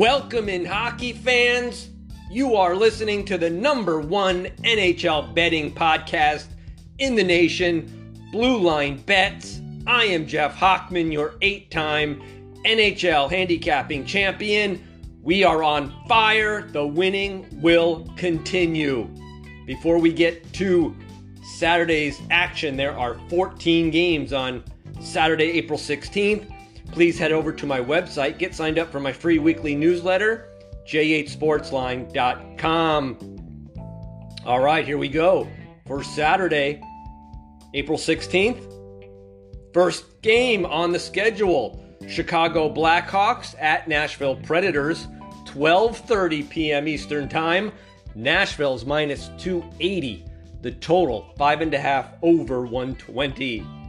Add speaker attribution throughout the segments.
Speaker 1: Welcome in, hockey fans. You are listening to the number one NHL betting podcast in the nation, Blue Line Bets. I am Jeff Hochman, your eight time NHL handicapping champion. We are on fire. The winning will continue. Before we get to Saturday's action, there are 14 games on Saturday, April 16th please head over to my website, get signed up for my free weekly newsletter, j8sportsline.com. All right, here we go. For Saturday, April 16th, first game on the schedule. Chicago Blackhawks at Nashville Predators, 12:30 p.m. Eastern Time. Nashville's minus 280. The total five and a half over 120.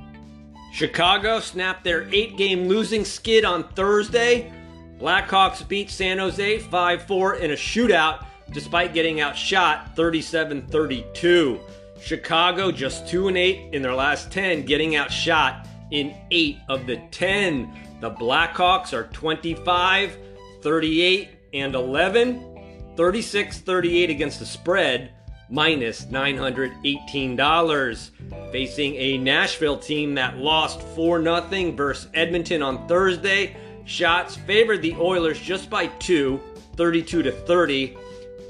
Speaker 1: Chicago snapped their eight game losing skid on Thursday. Blackhawks beat San Jose 5 4 in a shootout despite getting outshot 37 32. Chicago just 2 and 8 in their last 10, getting outshot in 8 of the 10. The Blackhawks are 25, 38, and 11, 36 38 against the spread minus $918. Facing a Nashville team that lost 4 0 versus Edmonton on Thursday, shots favored the Oilers just by 2, 32 to 30.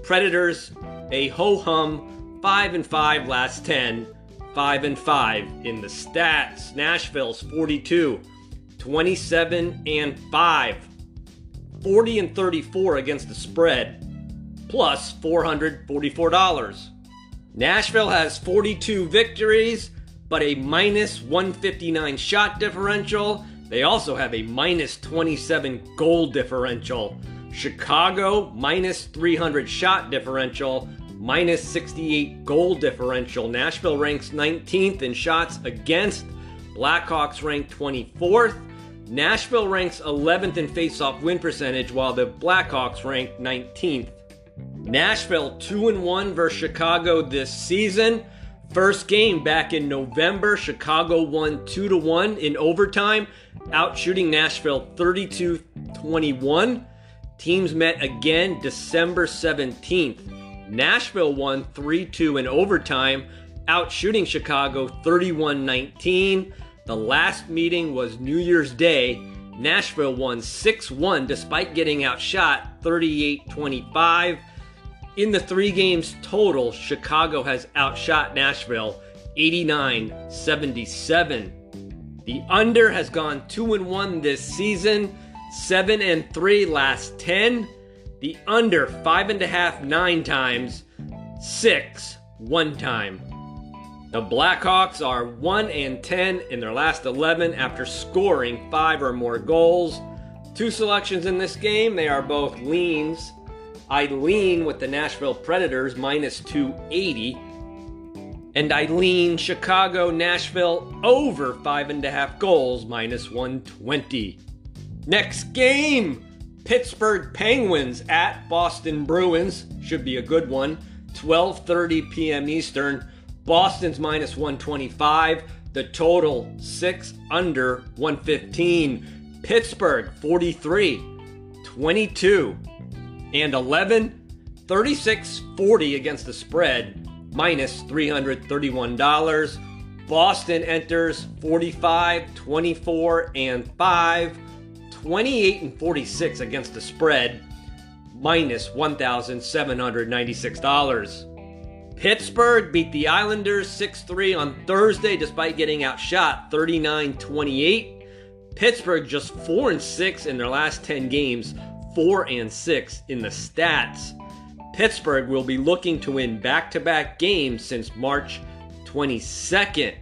Speaker 1: Predators, a ho hum 5 and 5 last 10, 5 and 5 in the stats. Nashville's 42, 27 and 5, 40 and 34 against the spread plus $444. Nashville has 42 victories, but a minus 159 shot differential. They also have a minus 27 goal differential. Chicago, minus 300 shot differential, minus 68 goal differential. Nashville ranks 19th in shots against. Blackhawks rank 24th. Nashville ranks 11th in faceoff win percentage, while the Blackhawks rank 19th. Nashville 2 and 1 versus Chicago this season. First game back in November, Chicago won 2 to 1 in overtime, outshooting Nashville 32-21. Teams met again December 17th. Nashville won 3-2 in overtime, outshooting Chicago 31-19. The last meeting was New Year's Day. Nashville won 6 1 despite getting outshot 38 25. In the three games total, Chicago has outshot Nashville 89 77. The under has gone 2 and 1 this season, 7 and 3 last 10. The under 5.5 nine times, 6 one time. The Blackhawks are 1 and 10 in their last 11 after scoring 5 or more goals. Two selections in this game, they are both leans I lean with the Nashville Predators minus 280. And I lean Chicago Nashville over five and a half goals minus 120. Next game Pittsburgh Penguins at Boston Bruins. Should be a good one. 12:30 p.m. Eastern. Boston's minus 125. The total 6 under 115. Pittsburgh 43 22 and 11, 36 40 against the spread, minus $331. Boston enters 45, 24, and 5, 28 and 46 against the spread, minus $1,796. Pittsburgh beat the Islanders 6 3 on Thursday despite getting outshot 39 28. Pittsburgh just 4 and 6 in their last 10 games, 4 and 6 in the stats. Pittsburgh will be looking to win back to back games since March 22nd.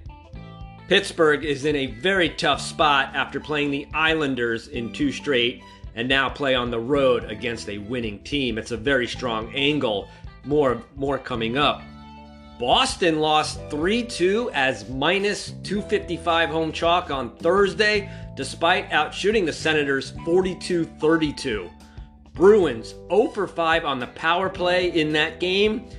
Speaker 1: Pittsburgh is in a very tough spot after playing the Islanders in two straight and now play on the road against a winning team. It's a very strong angle. More, more coming up. Boston lost 3 2 as minus 255 home chalk on Thursday, despite outshooting the Senators 42 32. Bruins 0 for 5 on the power play in that game.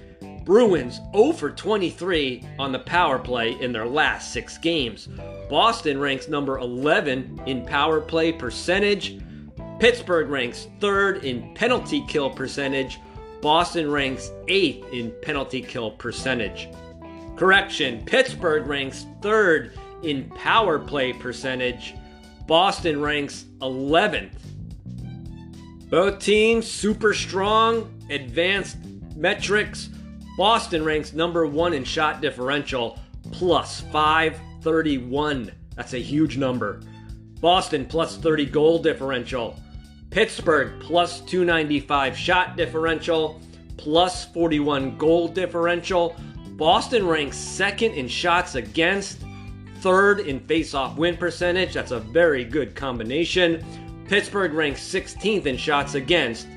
Speaker 1: Bruins 0 for 23 on the power play in their last six games. Boston ranks number 11 in power play percentage. Pittsburgh ranks third in penalty kill percentage. Boston ranks eighth in penalty kill percentage. Correction Pittsburgh ranks third in power play percentage. Boston ranks 11th. Both teams super strong, advanced metrics. Boston ranks number one in shot differential, plus 531. That's a huge number. Boston plus 30 goal differential. Pittsburgh plus 295 shot differential, plus 41 goal differential. Boston ranks second in shots against, third in face-off win percentage. That's a very good combination. Pittsburgh ranks 16th in shots against,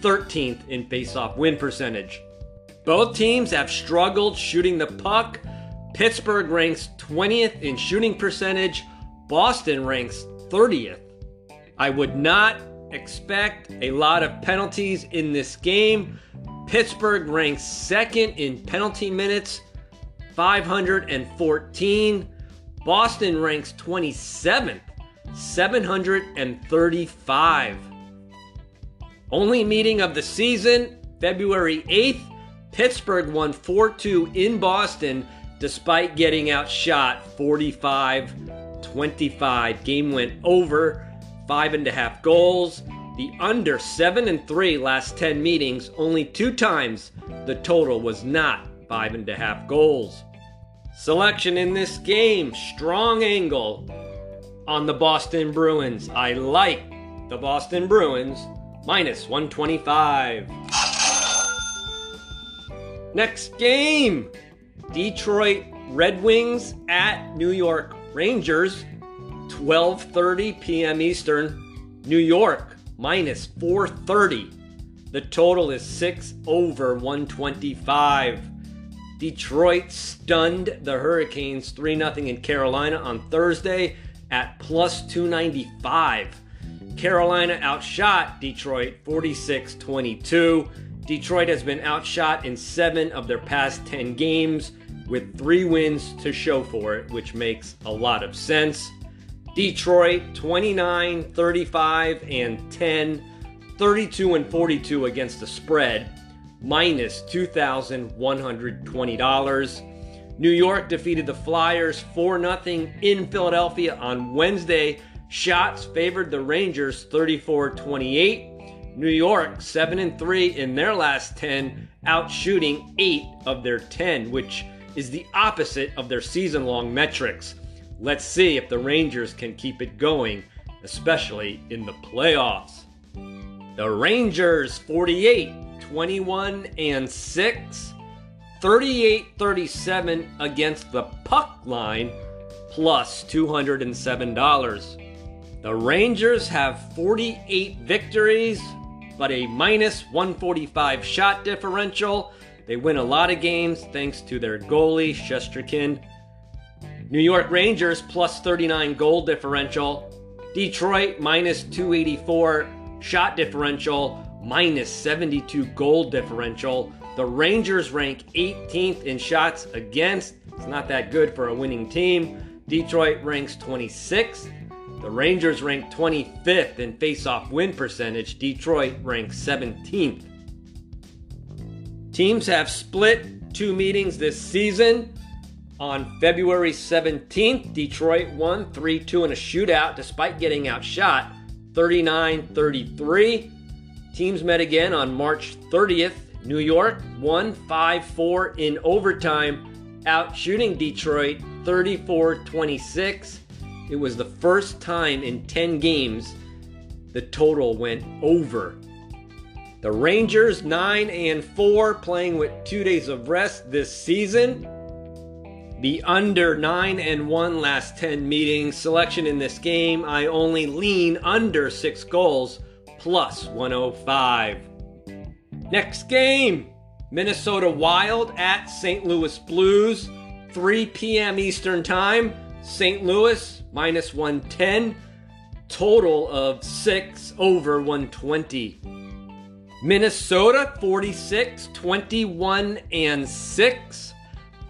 Speaker 1: 13th in face-off win percentage. Both teams have struggled shooting the puck. Pittsburgh ranks 20th in shooting percentage. Boston ranks 30th. I would not expect a lot of penalties in this game. Pittsburgh ranks second in penalty minutes, 514. Boston ranks 27th, 735. Only meeting of the season, February 8th. Pittsburgh won 4 2 in Boston despite getting outshot 45 25. Game went over, five and a half goals. The under 7 and 3 last 10 meetings, only two times the total was not five and a half goals. Selection in this game, strong angle on the Boston Bruins. I like the Boston Bruins minus 125. Next game Detroit Red Wings at New York Rangers, 12:30 p.m. Eastern. New York minus 430. The total is 6 over 125. Detroit stunned the Hurricanes 3 0 in Carolina on Thursday at plus 295. Carolina outshot Detroit 46 22. Detroit has been outshot in seven of their past 10 games with three wins to show for it, which makes a lot of sense. Detroit 29, 35, and 10, 32 and 42 against the spread, minus $2,120. New York defeated the Flyers 4 0 in Philadelphia on Wednesday. Shots favored the Rangers 34 28. New York 7 and 3 in their last 10, out shooting 8 of their 10, which is the opposite of their season long metrics. Let's see if the Rangers can keep it going, especially in the playoffs. The Rangers 48, 21 and 6, 38 37 against the puck line, plus $207. The Rangers have 48 victories, but a minus 145 shot differential. They win a lot of games thanks to their goalie, Shesterkin. New York Rangers plus 39 goal differential. Detroit minus 284 shot differential, minus 72 goal differential. The Rangers rank 18th in shots against. It's not that good for a winning team. Detroit ranks 26th. The Rangers rank 25th in face-off win percentage. Detroit ranks 17th. Teams have split two meetings this season. On February 17th, Detroit won 3 2 in a shootout despite getting outshot 39 33. Teams met again on March 30th. New York won 5 4 in overtime, out shooting Detroit 34 26. It was the first time in 10 games the total went over. The Rangers 9 and 4 playing with 2 days of rest this season. The under 9 and 1 last 10 meetings. Selection in this game, I only lean under 6 goals plus 105. Next game, Minnesota Wild at St. Louis Blues, 3 p.m. Eastern Time. St. Louis minus 110, total of 6 over 120. Minnesota 46, 21 and 6,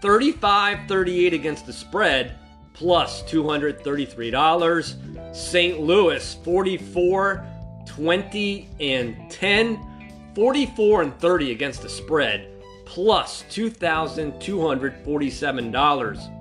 Speaker 1: 35 38 against the spread, plus $233. St. Louis 44, 20 and 10, 44 and 30 against the spread, plus $2,247.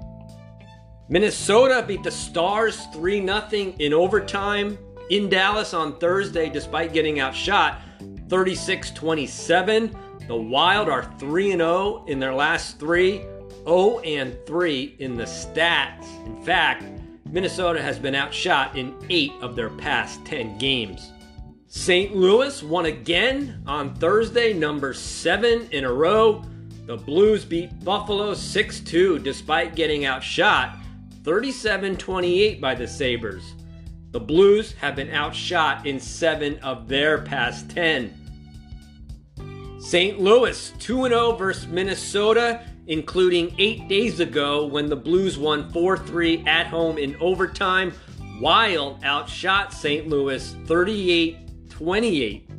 Speaker 1: Minnesota beat the Stars 3 0 in overtime in Dallas on Thursday despite getting outshot 36 27. The Wild are 3 0 in their last three, 0 and 3 in the stats. In fact, Minnesota has been outshot in 8 of their past 10 games. St. Louis won again on Thursday, number 7 in a row. The Blues beat Buffalo 6 2 despite getting outshot 37 28 by the Sabres. The Blues have been outshot in 7 of their past 10. St. Louis 2 0 versus Minnesota, including eight days ago when the Blues won 4 3 at home in overtime. while outshot St. Louis 38 28.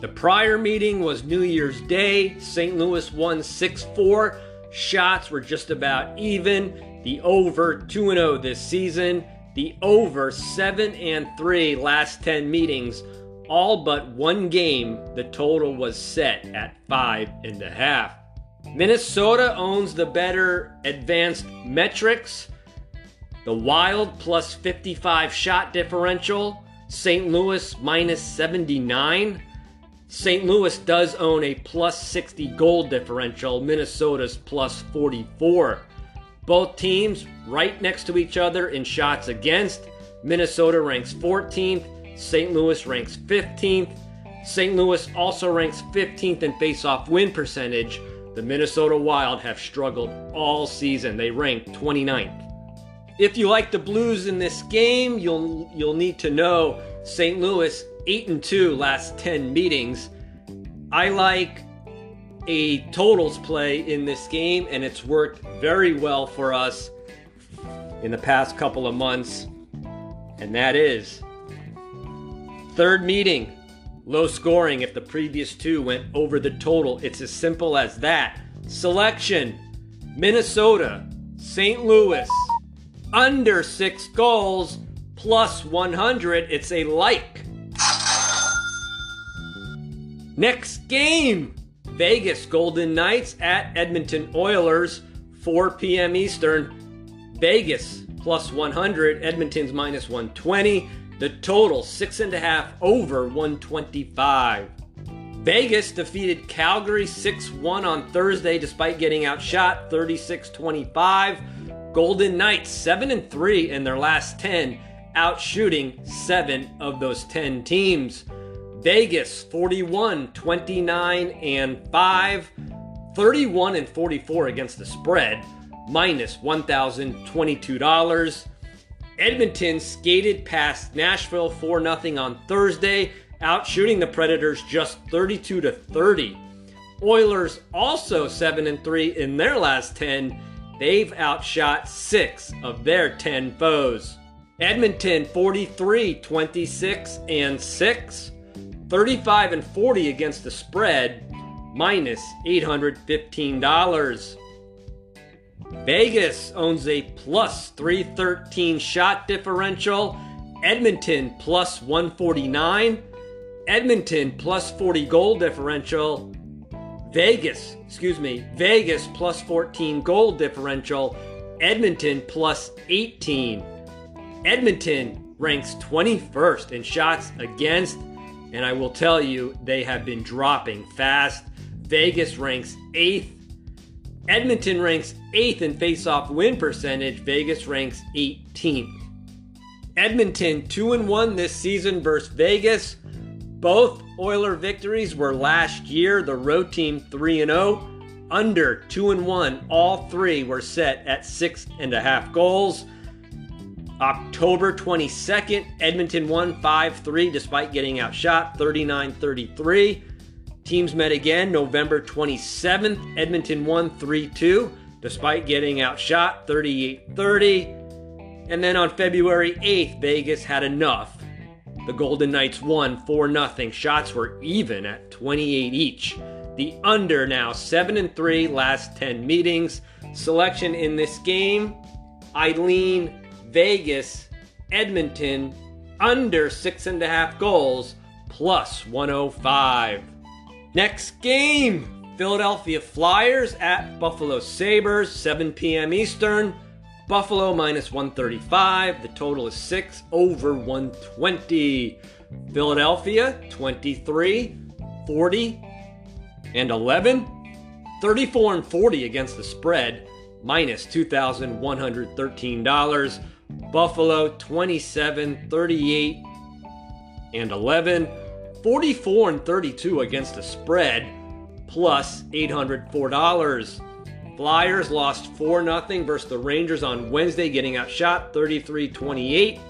Speaker 1: The prior meeting was New Year's Day. St. Louis won 6 4. Shots were just about even. The over 2 0 this season. The over 7 and 3 last 10 meetings all but one game, the total was set at five and a half. Minnesota owns the better advanced metrics. The Wild plus 55 shot differential, St. Louis minus 79. St. Louis does own a plus 60 goal differential, Minnesota's plus 44. Both teams right next to each other in shots against. Minnesota ranks 14th, St. Louis ranks 15th. St. Louis also ranks 15th in face-off win percentage. The Minnesota Wild have struggled all season. They rank 29th. If you like the Blues in this game, you'll you'll need to know St. Louis 8 and 2 last 10 meetings. I like a totals play in this game and it's worked very well for us in the past couple of months. And that is Third meeting, low scoring if the previous two went over the total. It's as simple as that. Selection Minnesota, St. Louis, under six goals, plus 100. It's a like. Next game Vegas Golden Knights at Edmonton Oilers, 4 p.m. Eastern. Vegas plus 100, Edmonton's minus 120. The total, six and a half over 125. Vegas defeated Calgary 6 1 on Thursday despite getting outshot 36 25. Golden Knights 7 and 3 in their last 10, out shooting 7 of those 10 teams. Vegas 41 29 and 5, 31 and 44 against the spread, minus $1,022. Edmonton skated past Nashville 4 0 on Thursday, out shooting the Predators just 32 to 30. Oilers also 7 and 3 in their last 10. They've outshot 6 of their 10 foes. Edmonton 43 26 and 6, 35 and 40 against the spread, minus $815. Vegas owns a plus 313 shot differential. Edmonton plus 149. Edmonton plus 40 goal differential. Vegas, excuse me, Vegas plus 14 goal differential. Edmonton plus 18. Edmonton ranks 21st in shots against, and I will tell you, they have been dropping fast. Vegas ranks 8th Edmonton ranks 8th in face-off win percentage, Vegas ranks 18th. Edmonton 2 and 1 this season versus Vegas. Both Oiler victories were last year. The road team 3 and 0, under 2 and 1. All three were set at six and a half goals. October 22nd, Edmonton won 5 3 despite getting outshot 39 33. Teams met again November 27th. Edmonton won 3 2 despite getting outshot 38 30. And then on February 8th, Vegas had enough. The Golden Knights won 4 0. Shots were even at 28 each. The under now 7 and 3 last 10 meetings. Selection in this game Eileen, Vegas, Edmonton, under 6.5 goals plus 105. Next game Philadelphia Flyers at Buffalo Sabres, 7 p.m. Eastern. Buffalo minus 135. The total is 6 over 120. Philadelphia 23, 40, and 11. 34 and 40 against the spread, minus $2,113. Buffalo 27, 38, and 11. 44 and 32 against the spread, plus $804. Flyers lost 4 0 versus the Rangers on Wednesday, getting outshot 33 28.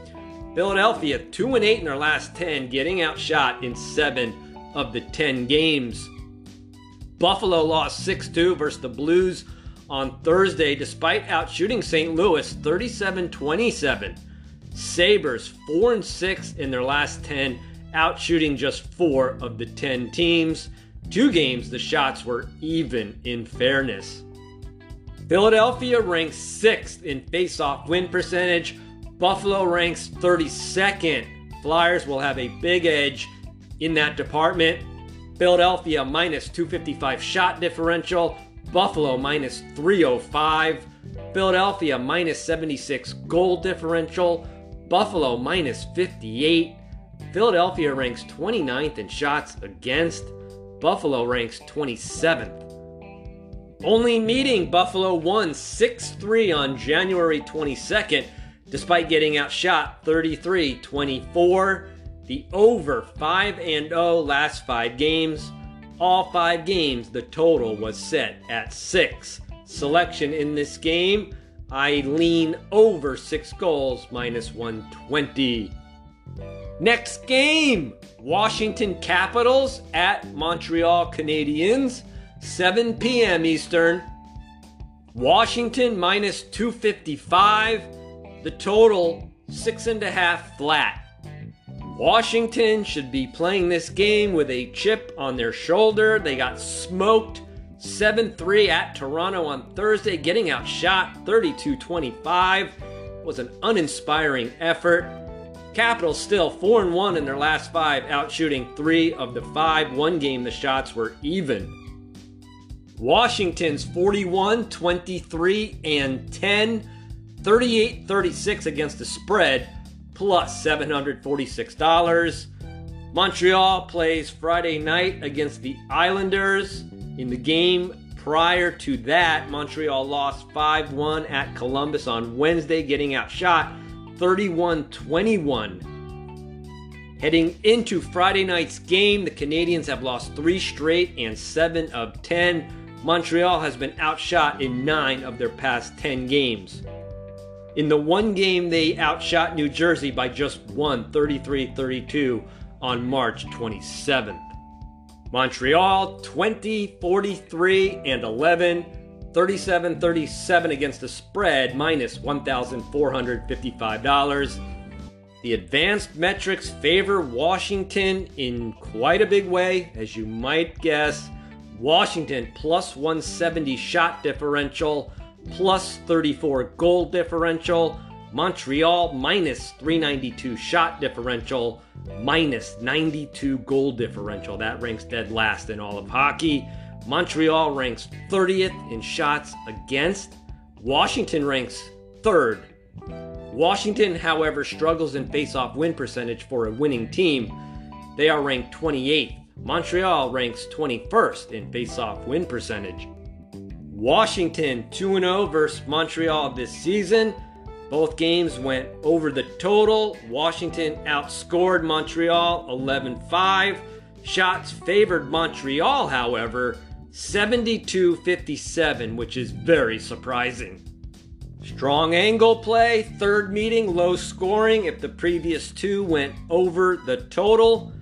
Speaker 1: Philadelphia 2 8 in their last 10, getting outshot in 7 of the 10 games. Buffalo lost 6 2 versus the Blues on Thursday, despite outshooting St. Louis 37 27. Sabres 4 and 6 in their last 10, outshooting just 4 of the 10 teams. Two games, the shots were even in fairness. Philadelphia ranks 6th in face-off win percentage. Buffalo ranks 32nd. Flyers will have a big edge in that department. Philadelphia minus 255 shot differential. Buffalo minus 305. Philadelphia minus 76 goal differential. Buffalo minus 58. Philadelphia ranks 29th in shots against. Buffalo ranks 27th. Only meeting Buffalo won 6 3 on January 22nd, despite getting outshot 33 24. The over 5 and 0 last 5 games. All 5 games, the total was set at 6. Selection in this game, I lean over 6 goals minus 120. Next game Washington Capitals at Montreal Canadiens, 7 p.m. Eastern. Washington minus 255. The total, six and a half flat. Washington should be playing this game with a chip on their shoulder. They got smoked 7 3 at Toronto on Thursday, getting outshot 32 25. Was an uninspiring effort. Capitals still 4 and 1 in their last five, outshooting three of the five. One game the shots were even. Washington's 41 23 and 10, 38 36 against the spread plus $746. Montreal plays Friday night against the Islanders. In the game prior to that, Montreal lost 5 1 at Columbus on Wednesday, getting outshot 31 21. Heading into Friday night's game, the Canadiens have lost three straight and seven of 10. Montreal has been outshot in nine of their past 10 games. In the one game, they outshot New Jersey by just one, 33 32, on March 27th. Montreal 20, 43, and 11, 37 37 against the spread, minus $1,455. The advanced metrics favor Washington in quite a big way, as you might guess. Washington plus 170 shot differential plus 34 goal differential. Montreal minus 392 shot differential, minus 92 goal differential. That ranks dead last in all of hockey. Montreal ranks 30th in shots against. Washington ranks third. Washington, however, struggles in face-off win percentage for a winning team. They are ranked 28th. Montreal ranks 21st in face-off win percentage. Washington 2 0 versus Montreal this season. Both games went over the total. Washington outscored Montreal 11 5. Shots favored Montreal, however, 72 57, which is very surprising. Strong angle play, third meeting, low scoring if the previous two went over the total.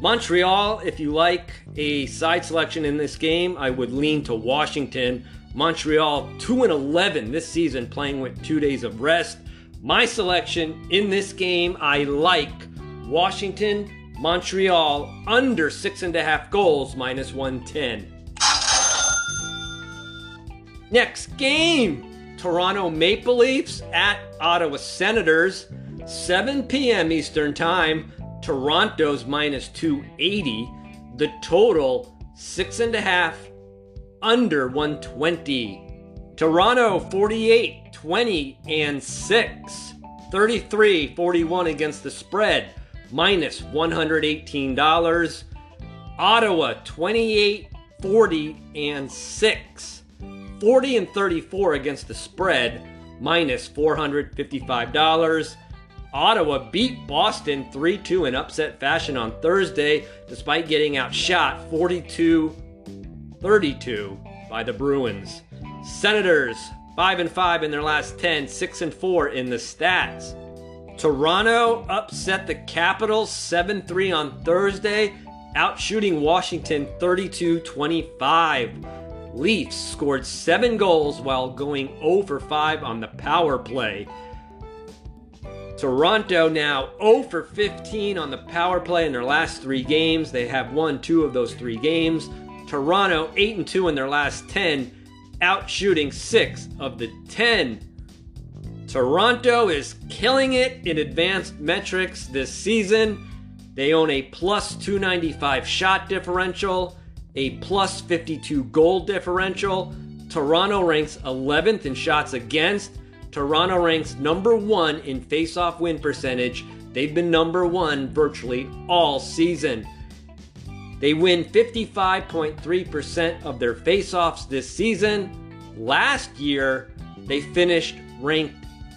Speaker 1: Montreal, if you like a side selection in this game, I would lean to Washington. Montreal 2 and 11 this season, playing with two days of rest. My selection in this game, I like Washington, Montreal under six and a half goals, minus 110. Next game Toronto Maple Leafs at Ottawa Senators, 7 p.m. Eastern Time. Toronto's minus 280. The total, six and a half, under 120. Toronto 48, 20, and 6. 33 41 against the spread, minus $118. Ottawa 28, 40, and 6. 40 and 34 against the spread, minus $455. Ottawa beat Boston 3 2 in upset fashion on Thursday, despite getting outshot 42 32 by the Bruins. Senators 5 and 5 in their last 10, 6 and 4 in the stats. Toronto upset the Capitals 7 3 on Thursday, outshooting Washington 32 25. Leafs scored 7 goals while going over 5 on the power play. Toronto now 0 for 15 on the power play in their last three games. They have won two of those three games. Toronto 8 and 2 in their last 10, out shooting 6 of the 10. Toronto is killing it in advanced metrics this season. They own a plus 295 shot differential, a plus 52 goal differential. Toronto ranks 11th in shots against. Toronto ranks number one in face-off win percentage. They've been number one virtually all season. They win 55.3% of their faceoffs this season. Last year, they finished ranked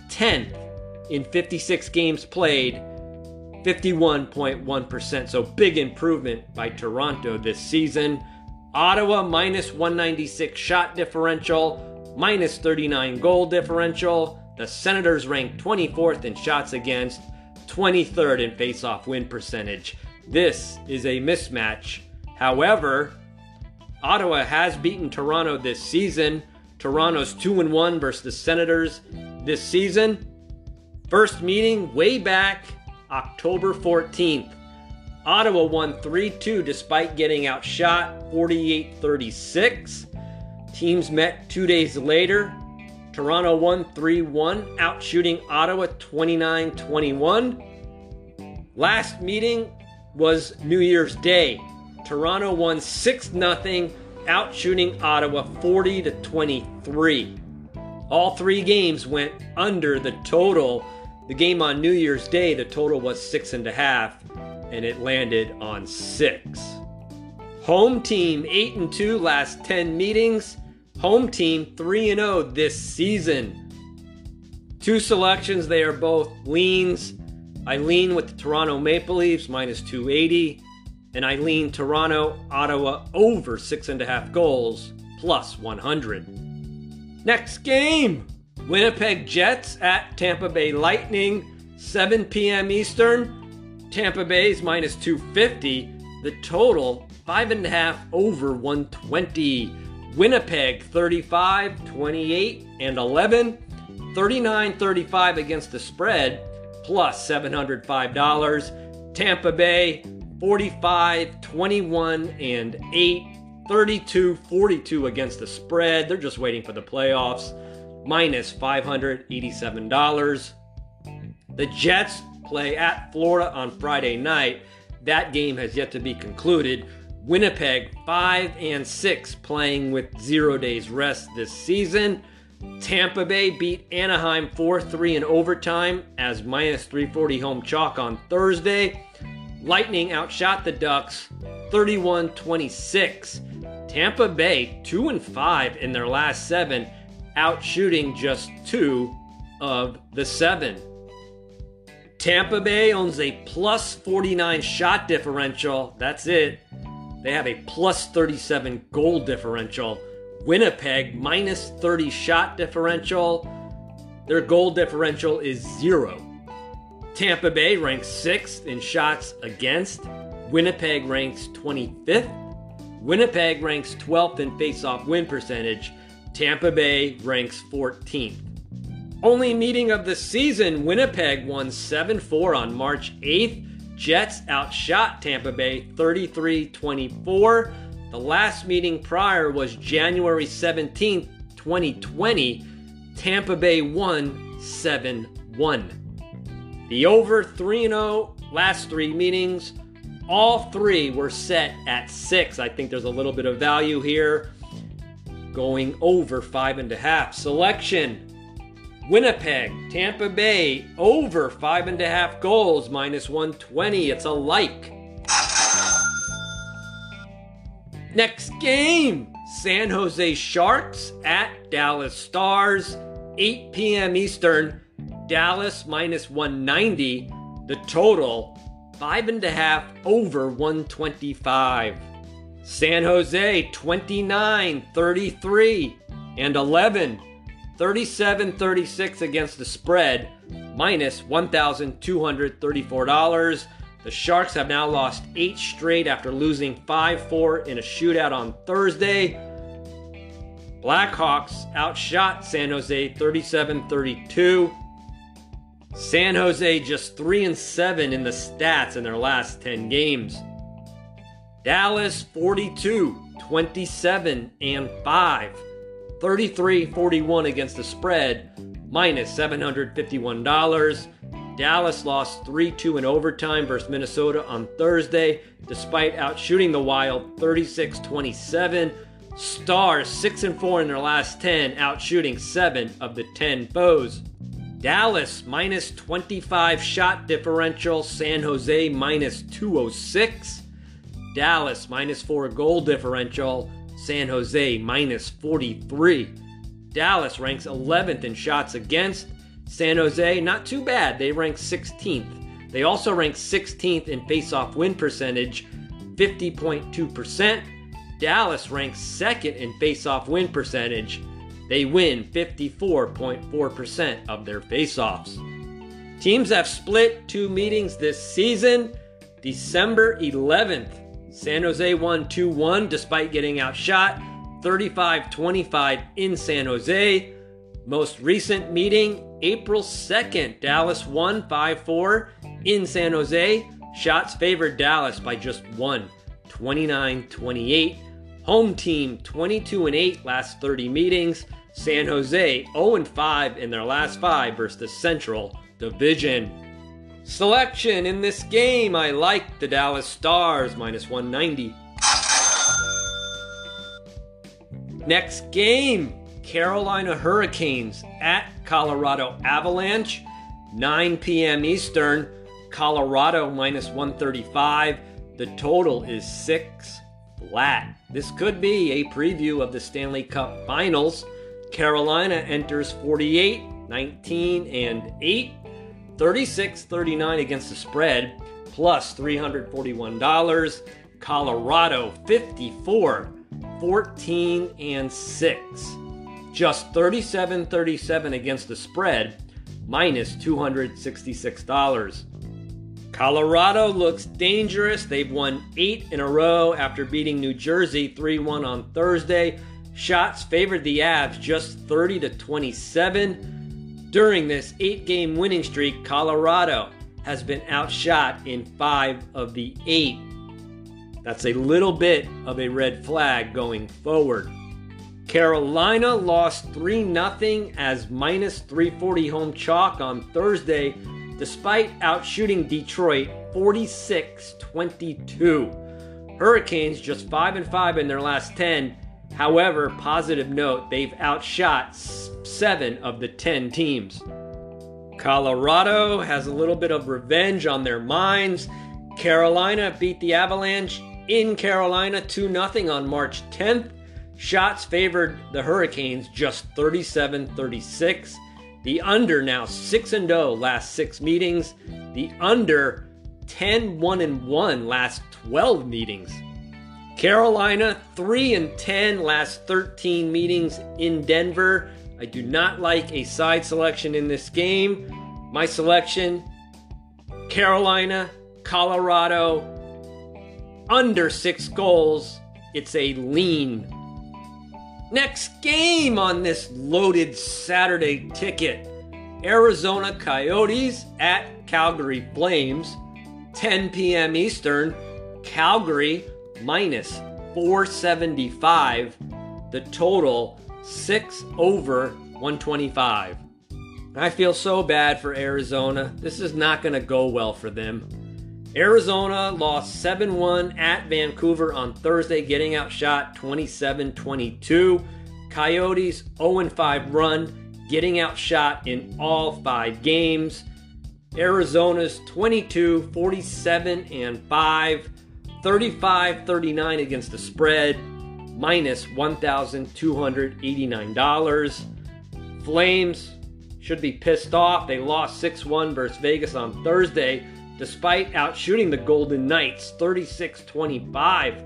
Speaker 1: 10th in 56 games played, 51.1%. So big improvement by Toronto this season. Ottawa minus 196 shot differential, minus 39 goal differential. The Senators ranked 24th in shots against, 23rd in faceoff win percentage. This is a mismatch. However, Ottawa has beaten Toronto this season. Toronto's 2 and 1 versus the Senators this season. First meeting way back October 14th. Ottawa won 3 2 despite getting outshot 48 36. Teams met two days later. Toronto won 3 1, outshooting Ottawa 29 21. Last meeting was New Year's Day. Toronto won 6 0, outshooting Ottawa 40 to 23. All three games went under the total. The game on New Year's Day, the total was six and a half, and it landed on six. Home team 8 and 2 last 10 meetings. Home team 3 and 0 this season. Two selections, they are both leans. I lean with the Toronto Maple Leafs minus 280, and I lean Toronto, Ottawa over six and a half goals plus 100. Next game Winnipeg Jets at Tampa Bay Lightning, 7 p.m. Eastern. Tampa Bay's minus 250. The total, 5.5 over 120. Winnipeg 35, 28, and 11. 39 35 against the spread plus $705. Tampa Bay 45, 21, and 8. 32 42 against the spread. They're just waiting for the playoffs. Minus $587. The Jets play at Florida on Friday night. That game has yet to be concluded. Winnipeg 5 and 6 playing with 0 days rest this season. Tampa Bay beat Anaheim 4 3 in overtime as minus 340 home chalk on Thursday. Lightning outshot the Ducks 31 26. Tampa Bay 2 and 5 in their last 7, outshooting just 2 of the 7. Tampa Bay owns a plus 49 shot differential. That's it. They have a plus 37 goal differential. Winnipeg minus 30 shot differential. Their goal differential is zero. Tampa Bay ranks sixth in shots against. Winnipeg ranks 25th. Winnipeg ranks 12th in faceoff win percentage. Tampa Bay ranks 14th. Only meeting of the season, Winnipeg won 7 4 on March 8th. Jets outshot Tampa Bay 33 24. The last meeting prior was January 17, 2020. Tampa Bay won 7 1. The over 3 0 last three meetings, all three were set at six. I think there's a little bit of value here going over five and a half. Selection Winnipeg, Tampa Bay, over five and a half goals, minus 120. It's a like. Next game San Jose Sharks at Dallas Stars, 8 p.m. Eastern. Dallas minus 190. The total, five and a half over 125. San Jose 29, 33, and 11. 37 36 against the spread, minus $1,234. The Sharks have now lost eight straight after losing 5 4 in a shootout on Thursday. Blackhawks outshot San Jose 37 32. San Jose just 3 and 7 in the stats in their last 10 games. Dallas 42, 27 and 5. 33 41 against the spread, minus $751. Dallas lost 3 2 in overtime versus Minnesota on Thursday, despite outshooting the Wild 36 27. Stars 6 and 4 in their last 10, outshooting 7 of the 10 foes. Dallas minus 25 shot differential, San Jose minus 206. Dallas minus 4 goal differential, San Jose minus 43. Dallas ranks 11th in shots against. San Jose, not too bad. They rank 16th. They also rank 16th in face-off win percentage, 50.2%. Dallas ranks second in face-off win percentage. They win 54.4% of their face-offs. Teams have split two meetings this season. December 11th, San Jose won 2 1 despite getting outshot 35 25 in San Jose. Most recent meeting, April 2nd, Dallas won 5 4 in San Jose. Shots favored Dallas by just one, 29 28. Home team 22 and 8 last 30 meetings. San Jose 0 5 in their last 5 versus the Central Division. Selection in this game, I like the Dallas Stars minus 190. Next game, Carolina Hurricanes at Colorado Avalanche, 9 p.m. Eastern. Colorado minus 135. The total is 6 flat. This could be a preview of the Stanley Cup Finals. Carolina enters 48, 19, and 8. 36 39 against the spread, plus $341. Colorado 54 14 and 6. Just 37 37 against the spread, minus $266. Colorado looks dangerous. They've won eight in a row after beating New Jersey 3 1 on Thursday. Shots favored the Avs just 30 to 27. During this eight game winning streak, Colorado has been outshot in five of the eight. That's a little bit of a red flag going forward. Carolina lost 3 0 as minus 340 home chalk on Thursday, despite outshooting Detroit 46 22. Hurricanes just 5 and 5 in their last 10 However, positive note, they've outshot seven of the 10 teams. Colorado has a little bit of revenge on their minds. Carolina beat the Avalanche in Carolina 2 0 on March 10th. Shots favored the Hurricanes just 37 36. The under now 6 0 last six meetings. The under 10 1 1 last 12 meetings. Carolina 3 and 10 last 13 meetings in Denver. I do not like a side selection in this game. My selection Carolina, Colorado, under six goals. It's a lean. Next game on this loaded Saturday ticket Arizona Coyotes at Calgary Flames, 10 p.m. Eastern. Calgary minus 475. The total 6 over 125. I feel so bad for Arizona. This is not going to go well for them. Arizona lost 7 1 at Vancouver on Thursday, getting outshot 27 22. Coyotes 0 5 run, getting outshot in all five games. Arizona's 22 47 and 5, 35 39 against the spread, minus $1,289. Flames should be pissed off. They lost 6 1 versus Vegas on Thursday despite outshooting the Golden Knights 36 25.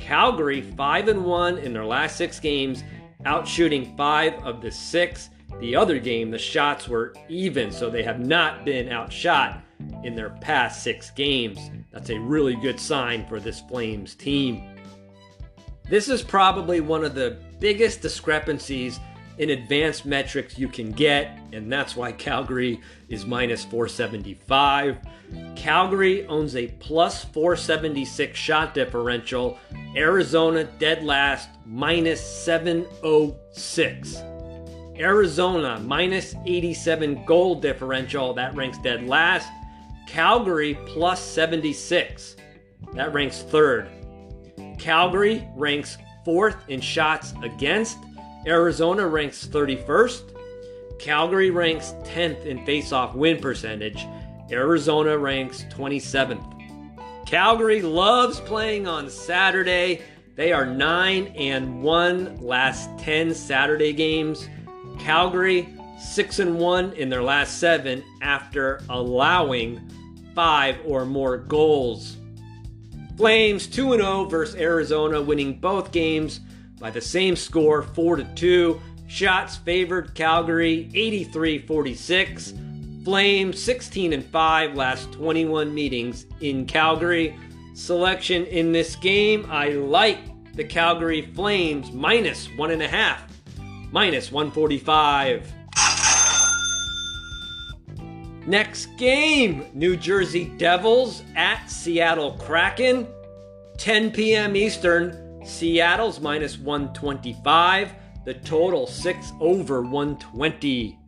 Speaker 1: Calgary 5 and 1 in their last 6 games, outshooting 5 of the 6. The other game, the shots were even, so they have not been outshot in their past 6 games. That's a really good sign for this Flames team. This is probably one of the biggest discrepancies in advanced metrics you can get, and that's why Calgary is minus 475. Calgary owns a plus 476 shot differential. Arizona dead last, minus 706. Arizona minus 87 goal differential, that ranks dead last. Calgary plus 76, that ranks third. Calgary ranks fourth in shots against. Arizona ranks 31st. Calgary ranks 10th in face-off win percentage. Arizona ranks 27th. Calgary loves playing on Saturday. They are 9 and 1 last 10 Saturday games. Calgary 6 and 1 in their last 7 after allowing 5 or more goals. Flames 2 and 0 versus Arizona winning both games by the same score 4 to 2. Shots favored Calgary 83-46. Flames 16 and 5 last 21 meetings in Calgary. Selection in this game, I like the Calgary Flames minus one and a half, minus 145. Next game, New Jersey Devils at Seattle Kraken, 10 p.m. Eastern. Seattle's minus 125. The total 6 over 120.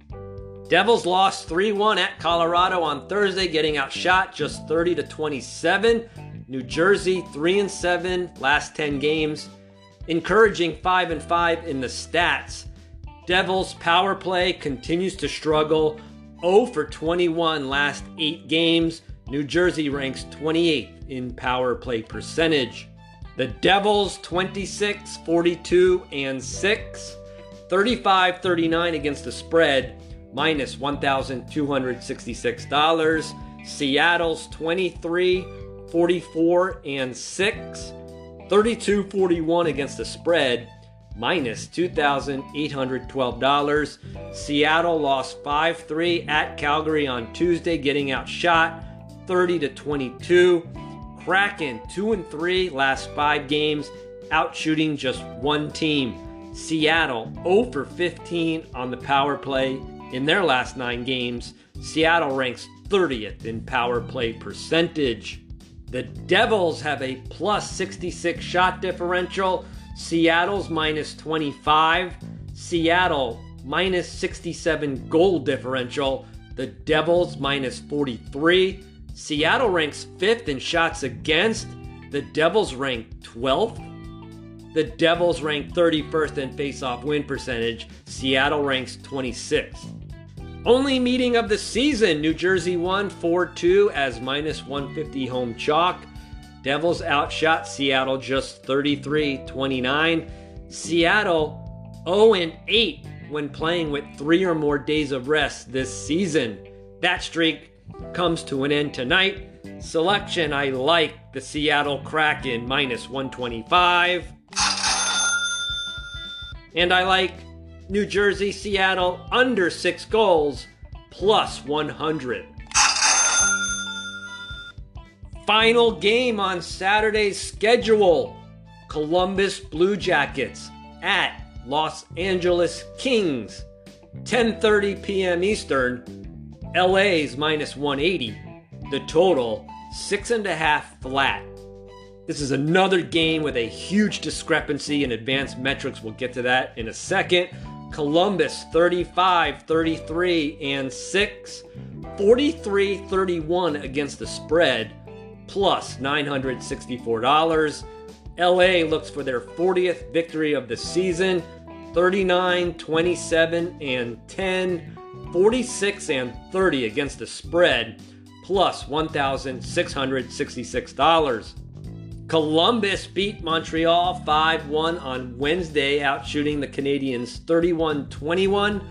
Speaker 1: Devils lost 3-1 at Colorado on Thursday, getting outshot just 30 to 27. New Jersey 3 and 7 last 10 games, encouraging 5 and 5 in the stats. Devils power play continues to struggle, 0 for 21 last 8 games. New Jersey ranks 28th in power play percentage. The Devils 26, 42 and 6, 35 39 against the spread minus $1,266. Seattle's 23, 44, and 6. 32 41 against the spread, minus $2,812. Seattle lost 5 3 at Calgary on Tuesday, getting outshot 30 to 22. Kraken 2 and 3 last 5 games, outshooting just one team. Seattle 0 for 15 on the power play in their last nine games, Seattle ranks 30th in power play percentage. The Devils have a plus 66 shot differential. Seattle's minus 25. Seattle minus 67 goal differential. The Devils minus 43. Seattle ranks 5th in shots against. The Devils rank 12th. The Devils rank 31st in face-off win percentage. Seattle ranks 26th. Only meeting of the season, New Jersey won 4 2 as minus 150 home chalk. Devils outshot Seattle just 33 29. Seattle 0 8 when playing with three or more days of rest this season. That streak comes to an end tonight. Selection I like the Seattle Kraken minus 125. And I like New Jersey, Seattle under six goals plus 100. Final game on Saturday's schedule Columbus Blue Jackets at Los Angeles Kings. 10:30 p.m. Eastern. LA's minus 180. The total six and a half flat. This is another game with a huge discrepancy in advanced metrics. We'll get to that in a second. Columbus 35, 33, and 6. 43 31 against the spread, plus $964. LA looks for their 40th victory of the season 39, 27, and 10, 46 and 30 against the spread, plus $1,666. Columbus beat Montreal 5 1 on Wednesday, outshooting the Canadiens 31 21.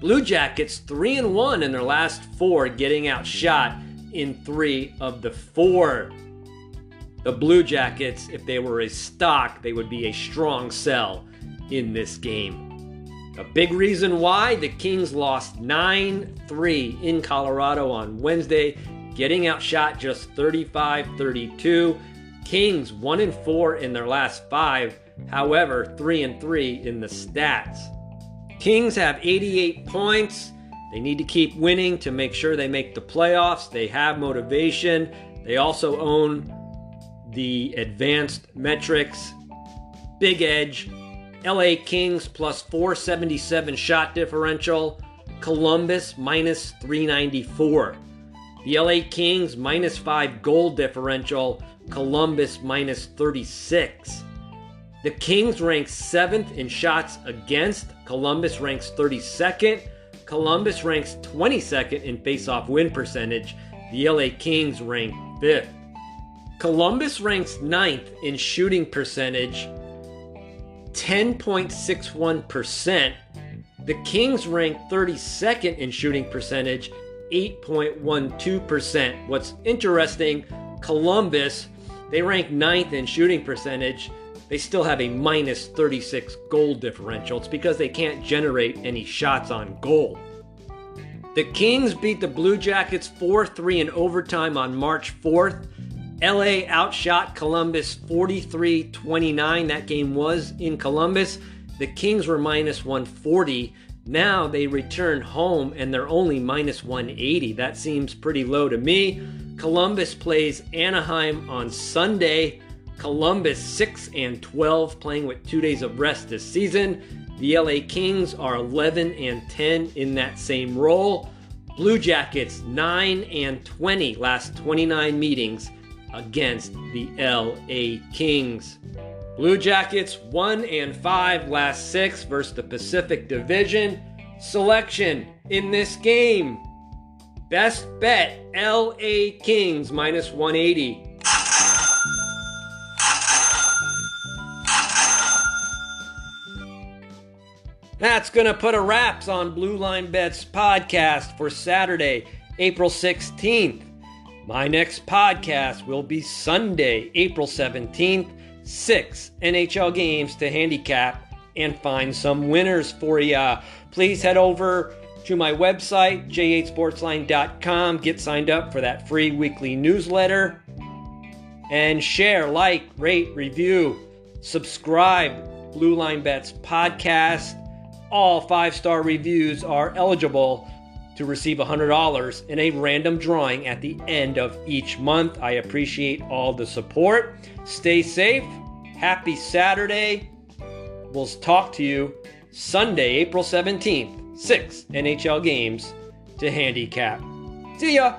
Speaker 1: Blue Jackets 3 and 1 in their last four, getting outshot in three of the four. The Blue Jackets, if they were a stock, they would be a strong sell in this game. A big reason why the Kings lost 9 3 in Colorado on Wednesday, getting outshot just 35 32. Kings 1 and 4 in their last 5, however, 3 and 3 in the stats. Kings have 88 points. They need to keep winning to make sure they make the playoffs. They have motivation. They also own the advanced metrics. Big edge. LA Kings plus 477 shot differential. Columbus minus 394. The LA Kings minus 5 goal differential. Columbus minus 36. The Kings rank 7th in shots against. Columbus ranks 32nd. Columbus ranks 22nd in face-off win percentage. The LA Kings rank 5th. Columbus ranks 9th in shooting percentage, 10.61%. The Kings rank 32nd in shooting percentage, 8.12%. What's interesting, Columbus they rank ninth in shooting percentage. They still have a minus 36 goal differential. It's because they can't generate any shots on goal. The Kings beat the Blue Jackets 4 3 in overtime on March 4th. LA outshot Columbus 43 29. That game was in Columbus. The Kings were minus 140. Now they return home and they're only minus 180. That seems pretty low to me. Columbus plays Anaheim on Sunday. Columbus 6 and 12 playing with 2 days of rest this season. The LA Kings are 11 and 10 in that same role. Blue Jackets 9 and 20 last 29 meetings against the LA Kings. Blue Jackets 1 and 5 last 6 versus the Pacific Division. Selection in this game Best bet LA Kings minus 180. That's going to put a wraps on Blue Line Bets podcast for Saturday, April 16th. My next podcast will be Sunday, April 17th. Six NHL games to handicap and find some winners for you. Please head over to my website, jhsportsline.com. Get signed up for that free weekly newsletter. And share, like, rate, review, subscribe. Blue Line Bets podcast. All five star reviews are eligible to receive $100 in a random drawing at the end of each month. I appreciate all the support. Stay safe. Happy Saturday. We'll talk to you Sunday, April 17th six NHL games to handicap. See ya!